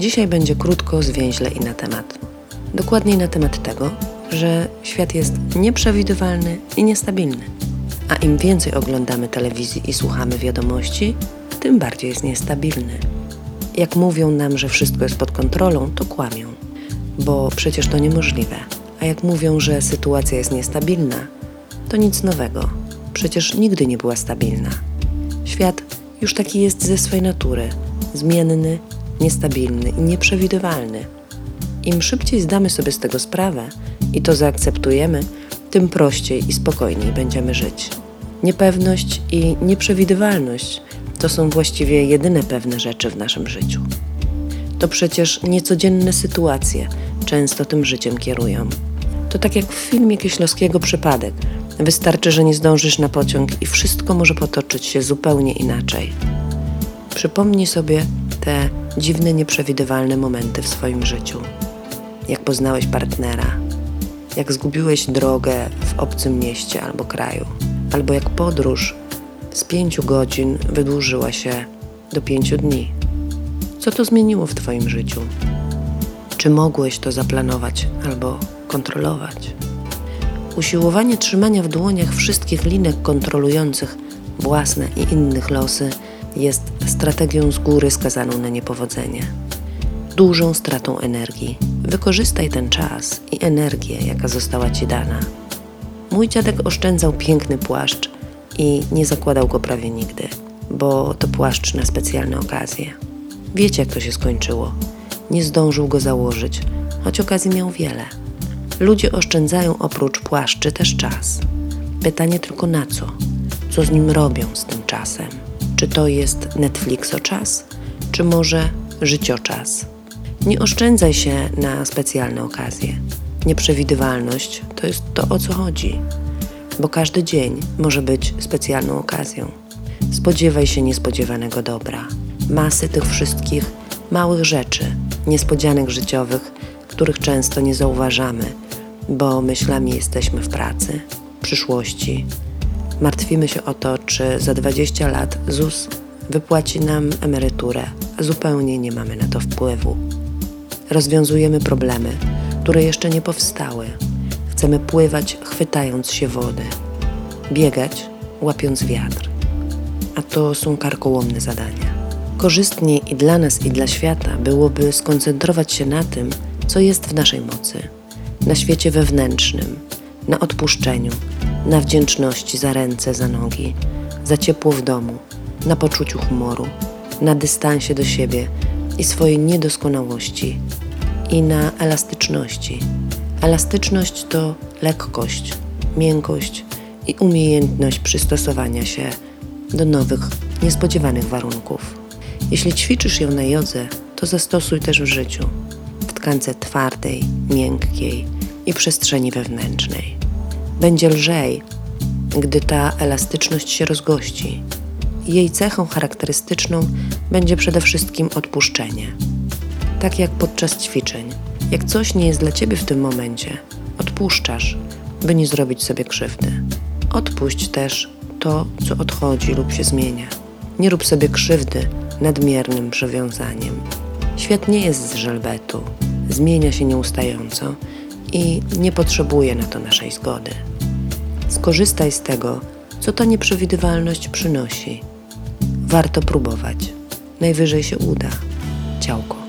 Dzisiaj będzie krótko, zwięźle i na temat. Dokładniej na temat tego, że świat jest nieprzewidywalny i niestabilny. A im więcej oglądamy telewizji i słuchamy wiadomości, tym bardziej jest niestabilny. Jak mówią nam, że wszystko jest pod kontrolą, to kłamią, bo przecież to niemożliwe. A jak mówią, że sytuacja jest niestabilna, to nic nowego. Przecież nigdy nie była stabilna. Świat już taki jest ze swej natury zmienny, niestabilny i nieprzewidywalny. Im szybciej zdamy sobie z tego sprawę i to zaakceptujemy, tym prościej i spokojniej będziemy żyć. Niepewność i nieprzewidywalność to są właściwie jedyne pewne rzeczy w naszym życiu. To przecież niecodzienne sytuacje często tym życiem kierują. To tak jak w filmie Kieślowskiego Przypadek. Wystarczy, że nie zdążysz na pociąg i wszystko może potoczyć się zupełnie inaczej. Przypomnij sobie te dziwne, nieprzewidywalne momenty w swoim życiu. Jak poznałeś partnera, jak zgubiłeś drogę w obcym mieście albo kraju, albo jak podróż z pięciu godzin wydłużyła się do pięciu dni. Co to zmieniło w Twoim życiu? Czy mogłeś to zaplanować albo kontrolować? Usiłowanie trzymania w dłoniach wszystkich linek kontrolujących własne i innych losy jest strategią z góry skazaną na niepowodzenie. Dużą stratą energii. Wykorzystaj ten czas i energię, jaka została ci dana. Mój dziadek oszczędzał piękny płaszcz i nie zakładał go prawie nigdy, bo to płaszcz na specjalne okazje. Wiecie, jak to się skończyło. Nie zdążył go założyć, choć okazji miał wiele. Ludzie oszczędzają oprócz płaszczy też czas. Pytanie tylko na co? Co z nim robią z tym czasem? Czy to jest Netflixoczas, czy może życioczas? Nie oszczędzaj się na specjalne okazje. Nieprzewidywalność to jest to, o co chodzi, bo każdy dzień może być specjalną okazją. Spodziewaj się niespodziewanego dobra, masy tych wszystkich małych rzeczy, niespodzianek życiowych, których często nie zauważamy, bo myślami jesteśmy w pracy, przyszłości, Martwimy się o to, czy za 20 lat ZUS wypłaci nam emeryturę, a zupełnie nie mamy na to wpływu. Rozwiązujemy problemy, które jeszcze nie powstały. Chcemy pływać, chwytając się wody, biegać, łapiąc wiatr. A to są karkołomne zadania. Korzystniej i dla nas, i dla świata byłoby skoncentrować się na tym, co jest w naszej mocy, na świecie wewnętrznym, na odpuszczeniu, na wdzięczności za ręce, za nogi, za ciepło w domu, na poczuciu humoru, na dystansie do siebie i swojej niedoskonałości i na elastyczności. Elastyczność to lekkość, miękkość i umiejętność przystosowania się do nowych, niespodziewanych warunków. Jeśli ćwiczysz ją na jodze, to zastosuj też w życiu, w tkance twardej, miękkiej i przestrzeni wewnętrznej. Będzie lżej, gdy ta elastyczność się rozgości. Jej cechą charakterystyczną będzie przede wszystkim odpuszczenie. Tak jak podczas ćwiczeń. Jak coś nie jest dla ciebie w tym momencie, odpuszczasz, by nie zrobić sobie krzywdy. Odpuść też to, co odchodzi lub się zmienia. Nie rób sobie krzywdy nadmiernym przywiązaniem. Świat nie jest z żelbetu, zmienia się nieustająco i nie potrzebuje na to naszej zgody. Skorzystaj z tego, co ta nieprzewidywalność przynosi. Warto próbować. Najwyżej się uda. Ciałko.